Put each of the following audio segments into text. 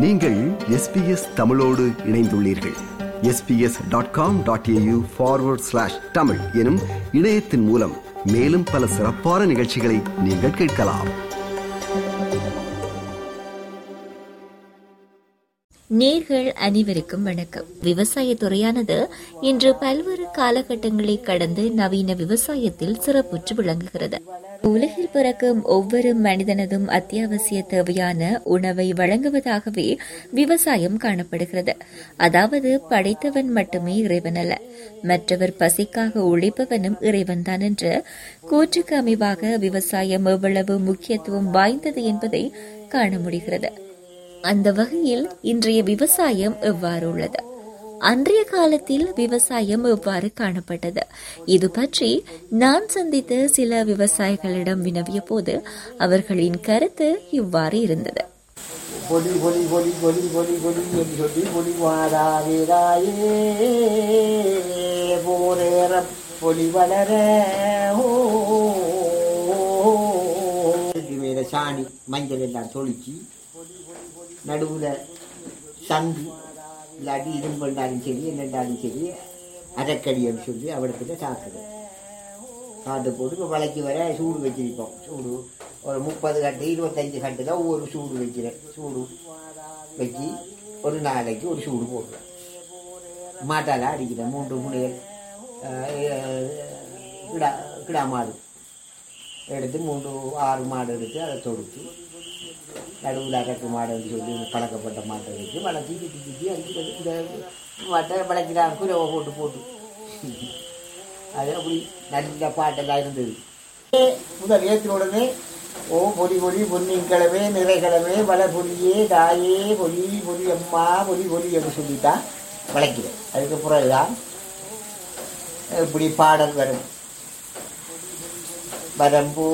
நீங்கள் எஸ்பிஎஸ் தமிழோடு இணைந்துள்ளீர்கள். SBS dot com dot AU forward slash Tamil எனும் இணையத்தின் மூலம் மேலும் பல சிறப்பான நிகழ்ச்சிகளை நீங்கள் கேட்கலாம். நேர்கள் அனைவருக்கும் வணக்கம். விவசாய துறையானது இன்று பல்வேறு காலகட்டங்களை கடந்து நவீன விவசாயத்தில் சிறப்புற்று விளங்குகிறது. உலகில் பிறக்கும் ஒவ்வொரு மனிதனதும் அத்தியாவசிய தேவையான உணவை வழங்குவதாகவே விவசாயம் காணப்படுகிறது. அதாவது படைத்தவன் மட்டுமே இறைவன் அல்ல. மற்றவர் பசிக்காக உழைப்பவனும் இறைவன்தான் என்ற கூற்றுக்கு அமைவாக விவசாயம் எவ்வளவு முக்கியத்துவம் வாய்ந்தது என்பதை காண முடிகிறது. அந்த வகையில் இன்றைய விவசாயம் எவ்வாறு உள்ளது? அன்றைய காலத்தில் விவசாயம் எவ்வாறு காணப்பட்டது? இது பற்றி நான் சந்தித்த சில விவசாயிகளிடம் வினவிய போது அவர்களின் கருத்து இவ்வாறு இருந்தது. பொலி பொலி பொலி பொலி பொலி பொலி என்று சொல்லி பொலி போரேற பொலி வளர ஓ மேல சாணி மஞ்சள் எல்லாம் தொளிச்சு நடுவில் சங்கு இல்லாட்டி இரும்புண்டாலும் சரி என்னண்டாலும் சரி அரைக்கடின்னு சொல்லி அவளுக்கிட்ட சாக்குது காட்டு போட்டு இப்போ வளைக்கு வர சூடு வச்சிருப்போம். சூடு ஒரு முப்பது கட்டு இருபத்தஞ்சு தான் ஒவ்வொரு சூடு வைக்கிறேன் சூடு வச்சு ஒரு நாளைக்கு ஒரு சூடு போடுறேன் மாட்டால் அடிக்கிறேன் மூன்று முனைகள் கிடா கிடா மாடு. எடுத்து மூன்று ஆறு மாடு எடுத்து அதை தொடுத்து நடுவில் அகட்டு மாடுன்னு சொல்லி பழக்கப்பட்ட மாட்டை வச்சு வளர்த்தி திட்டி திட்டி அடிக்கிறது இந்த மாட்டை வளர்க்கிறான் குரவை போட்டு போட்டு. அது அப்படி நல்ல பாட்டெல்லாம் இருந்தது. முதல் ஏற்றின உடனே ஓ பொடி பொடி பொன்னிக்கிழமை நிறைக்கிழமை வள பொடியே தாயே பொடி பொடி அம்மா பொடி பொடி என்று சொல்லித்தான் வளர்க்கிறேன் அதுக்கு பிறகுதான் இப்படி பாடல் வரும். வரம்போ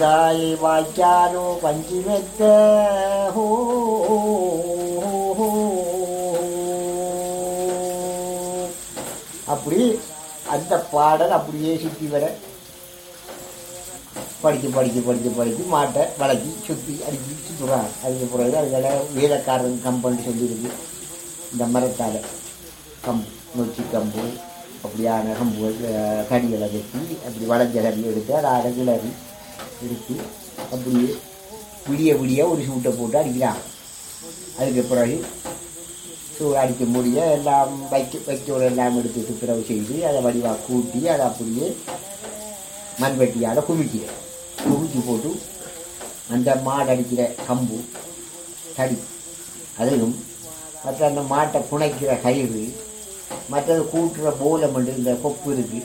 தலகனையோந்தாயை வாய்க்காரோ பஞ்சி மெத்த. ஹோ அப்படி அந்த பாடல் அப்படியே சுற்றி வர. படிக்க படிக்க படிக்க படிக்க மாட்டை வளக்கி சுற்றி அடிக்கி சுற்றுறாங்க அதுக்கு பிறகு அதுகளை வீரக்காரன் கம்புன்னு சொல்லியிருக்கு. இந்த மரத்தால் கம்பு நொச்சி கம்பு அப்படியான கம்புகள் கடிகளை வெட்டி அப்படி வளைஞ்ச கடி எடுத்து அதை அடகுலறி எடுத்து அப்படியே விடிய விடிய ஒரு சூட்டை போட்டு அடிக்கிறாங்க. அதுக்கு பிறகு சூடு அடிக்க முடிய எல்லாம் வைக்க வைக்கோடு எல்லாம் எடுத்து துப்புரவு செய்து அதை வடிவாக கூட்டி அதை அப்படியே மண்வெட்டியால் குமிக்கிறேன் குமிச்சு போட்டு அந்த மாடு அடிக்கிற கம்பு தடி அதுவும் மற்ற அந்த மாட்டை புனைக்கிற கயிறு மற்றது கூட்டுற போலம் இந்த கொப்பு இருக்குது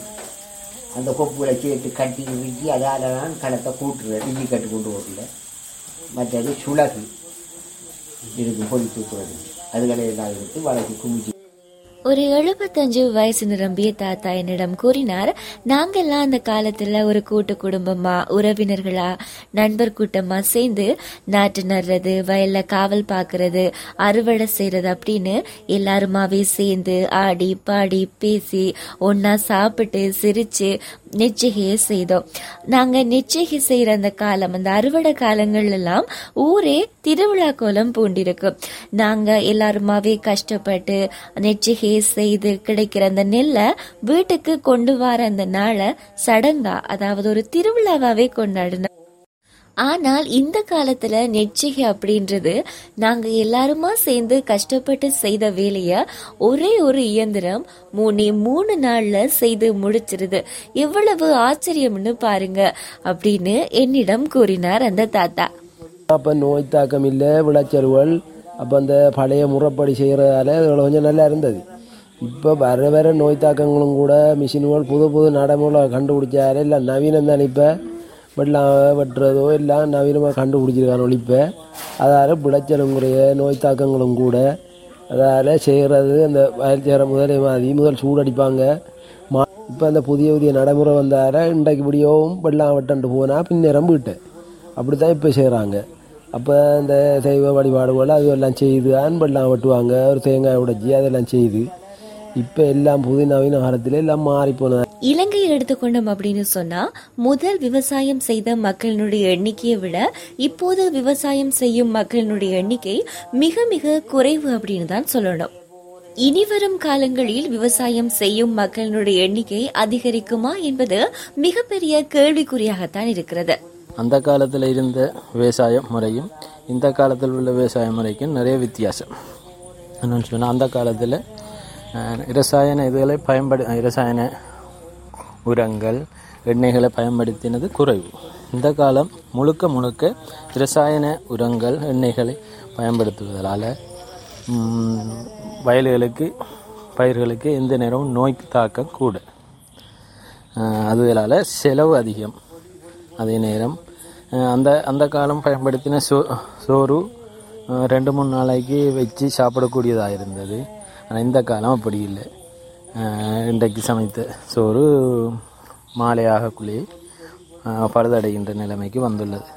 அந்த கொப்புகளை சேர்த்து கட்டி இறுக்கி அதால் தான் களத்தை கூட்டுறது இஞ்சி கட்டு கொண்டு போகல மற்றது சுழகு. இதுக்கு பொடி தூக்குறது. அதுகளை எல்லாம் எடுத்து வளர்ச்சி குமிச்சு ஒரு எழுபத்தஞ்சு வயசு நிரம்பிய தாத்தா என்னிடம் கூறினார் நாங்கெல்லாம் அந்த காலத்துல ஒரு கூட்டு குடும்பமா உறவினர்களா நண்பர் கூட்டமா சேர்ந்து நாட்டு நடுறது வயல்ல காவல் பாக்குறது அறுவடை செய்யறது அப்படின்னு எல்லாருமாவே சேர்ந்து ஆடி பாடி பேசி ஒன்னா சாப்பிட்டு சிரிச்சு நிச்சயிகையை செய்தோம். நாங்க நிச்சயி செய்யற அந்த காலம் அந்த அறுவடை காலங்கள் எல்லாம் ஊரே திருவிழா கோலம் பூண்டிருக்கும் நாங்க எல்லாருமாவே கஷ்டப்பட்டு நிச்சயிகை செய்து கிடைக்கிற அந்த நெல்லை வீட்டுக்கு கொண்டு வர அந்த நாளை சடங்கா அதாவது ஒரு திருவிழாவாவே கொண்டாடினோம் ஆனால் இந்த காலத்துல நெச்சிகை அப்படின்றது நாங்க எல்லாருமா சேர்ந்து கஷ்டப்பட்டு செய்த வேலைய ஒரே ஒரு இயந்திரம் மூணே மூணு நாள்ல செய்து முடிச்சிருது. எவ்வளவு ஆச்சரியம்னு பாருங்க அப்படின்னு என்னிடம் கூறினார் அந்த தாத்தா. அப்போ நோய் தாக்கம் இல்லை விளைச்சல்கள் அப்போ அந்த பழைய முறைப்படி செய்யறதால கொஞ்சம் நல்லா இருந்தது. இப்போ வர வர நோய் தாக்கங்களும் கூட மிஷின்கள் புது புது நடைமுறை கண்டுபிடிச்சாரு இல்லை நவீனம் தான் இப்போ வெள்ளம் வெட்டுறதோ எல்லாம் நவீனமாக கண்டுபிடிச்சிருக்காங்க ஒழிப்ப அதால் விளைச்சலுங்குறைய நோய் தாக்கங்களும் கூட அதால் செய்கிறது அந்த வயல் சேர முதலே மாதிரி முதல் சூடடிப்பாங்க மா இப்போ அந்த புதிய புதிய நடைமுறை வந்தார இன்றைக்கு இப்படியும் வெள்ளம் வெட்டன்ட்டு போனால் பின்னேரம் வீட்டு அப்படி தான் இப்போ செய்கிறாங்க அப்போ இந்த தெய்வ வழிபாடுகள் அது எல்லாம் செய்து அன்பெல்லாம் வெட்டுவாங்க ஒரு தேங்காய் உடைச்சி அதெல்லாம் செய்து இப்போ எல்லாம் புது நவீன காலத்தில் எல்லாம் மாறி போனது இலங்கையை எடுத்துக்கொண்டோம் அப்படின்னு சொன்னா முதல் விவசாயம் செய்த மக்களினுடைய எண்ணிக்கையை விட இப்போது விவசாயம் செய்யும் மக்களினுடைய எண்ணிக்கை மிக மிக குறைவு அப்படின்னு தான் சொல்லணும். இனிவரும் காலங்களில் விவசாயம் செய்யும் மக்களினுடைய எண்ணிக்கை அதிகரிக்குமா என்பது மிகப்பெரிய கேள்விக்குறியாகத்தான் இருக்கிறது. அந்த காலத்தில் இருந்த விவசாய முறையும் இந்த காலத்தில் உள்ள விவசாய முறைக்கும் நிறைய வித்தியாசம். என்னன்னு சொன்னால் அந்த காலத்தில் இரசாயன இதுகளை பயன்படு இரசாயன உரங்கள் எண்ணெய்களை பயன்படுத்தினது குறைவு இந்த காலம் முழுக்க முழுக்க இரசாயன உரங்கள் எண்ணெய்களை பயன்படுத்துவதால் வயல்களுக்கு பயிர்களுக்கு எந்த நேரமும் நோய் தாக்கம் கூட அஹ், அதுகளால் செலவு அதிகம் அதே நேரம் அந்த அந்த காலம் பயன்படுத்தின சோ சோறு ரெண்டு மூணு நாளைக்கு வச்சு சாப்பிடக்கூடியதாக இருந்தது ஆனால் இந்த காலம் அப்படி இல்லை. இன்றைக்கு சமைத்த சோறு மாலையாகக்குள்ளேயே பழுதடைகின்ற நிலைமைக்கு வந்துள்ளது.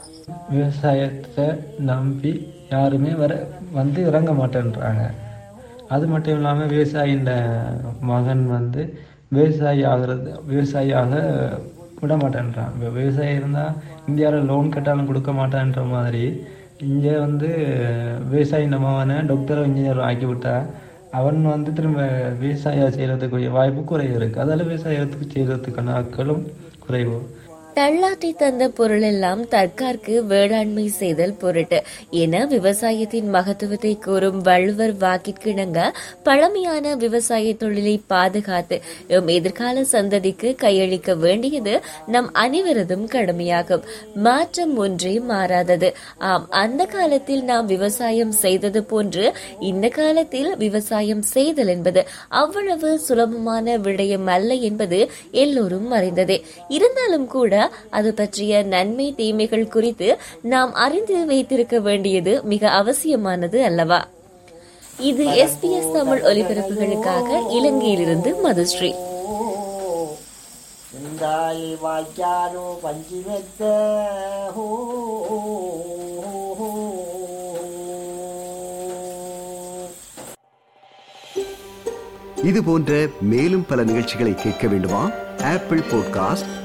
விவசாயத்தை நம்பி யாருமே வர வந்து இறங்க மாட்டேன்றாங்க. அது மட்டும் இல்லாமல் விவசாயின்ற மகன் வந்து விவசாயி ஆகிறது விவசாயியாக விட மாட்டேன்றான். இப்போ விவசாயி இருந்தால் இந்தியாவில் லோன் கட்டாலும் கொடுக்க மாட்டேன்ற மாதிரி இங்கே வந்து விவசாயி மகனை டாக்டரோ இன்ஜினியரோ ஆக்கி விட்டா அவன் வந்து திரும்ப விவசாயம் செய்கிறதுக்குரிய வாய்ப்பு குறைவு இருக்குது அதால் விவசாயத்துக்கு செய்கிறதுக்கான ஆட்களும் குறைவு. தள்ளாட்டி தந்த பொருளெல்லாம் தற்கார்க்கு வேளாண்மை செய்தல் பொருட்டு. என விவசாயத்தின் மகத்துவத்தை கூறும் வள்ளுவர் வாக்கிற்கிணங்க பழமையான விவசாய தொழிலை பாதுகாத்து எம் எதிர்கால சந்ததிக்கு கையளிக்க வேண்டியது நம் அனைவரதும் கடமையாகும். மாற்றம் ஒன்றே மாறாதது. ஆம் அந்த காலத்தில் நாம் விவசாயம் செய்தது போன்று இந்த காலத்தில் விவசாயம் செய்தல் என்பது அவ்வளவு சுலபமான விடயம் அல்ல என்பது எல்லோரும் அறிந்ததே. இருந்தாலும் கூட அது பற்றிய நன்மை தீமைகள் குறித்து நாம் அறிந்து வைத்திருக்க வேண்டியது மிக அவசியமானது அல்லவா? இது எஸ்பிஎஸ் தமிழ் ஒலிபரப்புகளுக்காக இலங்கையிலிருந்து மதுஸ்ரீ. இது போன்ற மேலும் பல நிகழ்ச்சிகளை கேட்க வேண்டுமா? Apple podcast